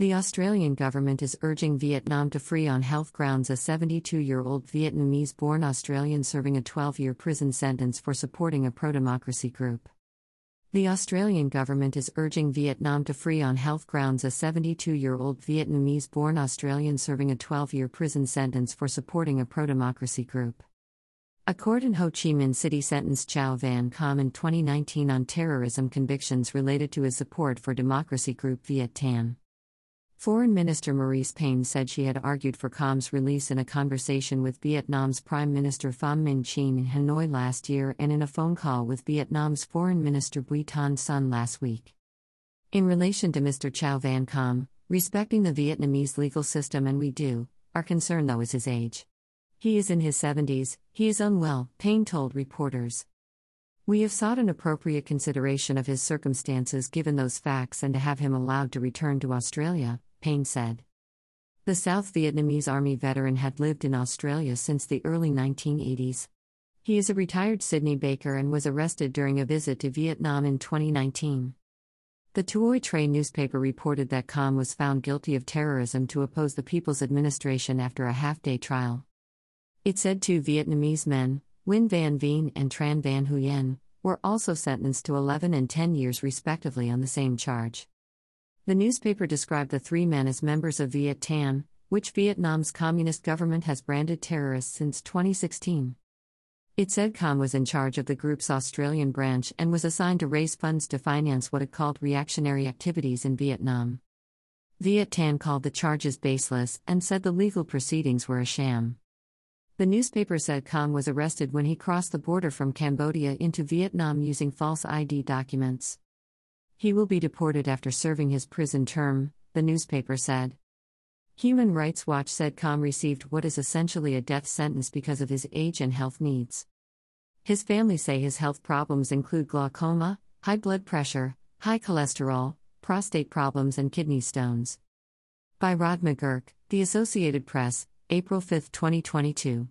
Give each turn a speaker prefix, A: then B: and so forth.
A: The Australian government is urging Vietnam to free on health grounds a 72 year old Vietnamese born Australian serving a 12 year prison sentence for supporting a pro democracy group. The Australian government is urging Vietnam to free on health grounds a 72 year old Vietnamese born Australian serving a 12 year prison sentence for supporting a pro democracy group. A court in Ho Chi Minh City sentenced Chau Van Kham in 2019 on terrorism convictions related to his support for democracy group Viet Tan. Foreign Minister Marise Payne said she had argued for Kham's release in a conversation with Vietnam's Prime Minister Pham Minh Chinh in Hanoi last year and in a phone call with Vietnam's Foreign Minister Bui Thanh Son last week. In relation to Mr. Chau Van Kham, respecting the Vietnamese legal system and we do, our concern though is his age. He is in his 70s, he is unwell, Payne told reporters. We have sought an appropriate consideration of his circumstances given those facts and to have him allowed to return to Australia, Payne said. The South Vietnamese Army veteran had lived in Australia since the early 1980s. He is a retired Sydney baker and was arrested during a visit to Vietnam in 2019. The Tuoi Tre newspaper reported that Kham was found guilty of terrorism to oppose the People's Administration after a half day trial. It said two Vietnamese men, Nguyen Van Vien and Tran Van Huyen, were also sentenced to 11 and 10 years respectively on the same charge. The newspaper described the three men as members of Viet Tan, which Vietnam's communist government has branded terrorists since 2016. It said Kham was in charge of the group's Australian branch and was assigned to raise funds to finance what it called reactionary activities in Vietnam. Viet Tan called the charges baseless and said the legal proceedings were a sham. The newspaper said Kham was arrested when he crossed the border from Cambodia into Vietnam using false ID documents. He will be deported after serving his prison term, the newspaper said. Human Rights Watch said Kham received what is essentially a death sentence because of his age and health needs. His family say his health problems include glaucoma, high blood pressure, high cholesterol, prostate problems, and kidney stones. By Rod McGuirk, The Associated Press, April 5, 2022.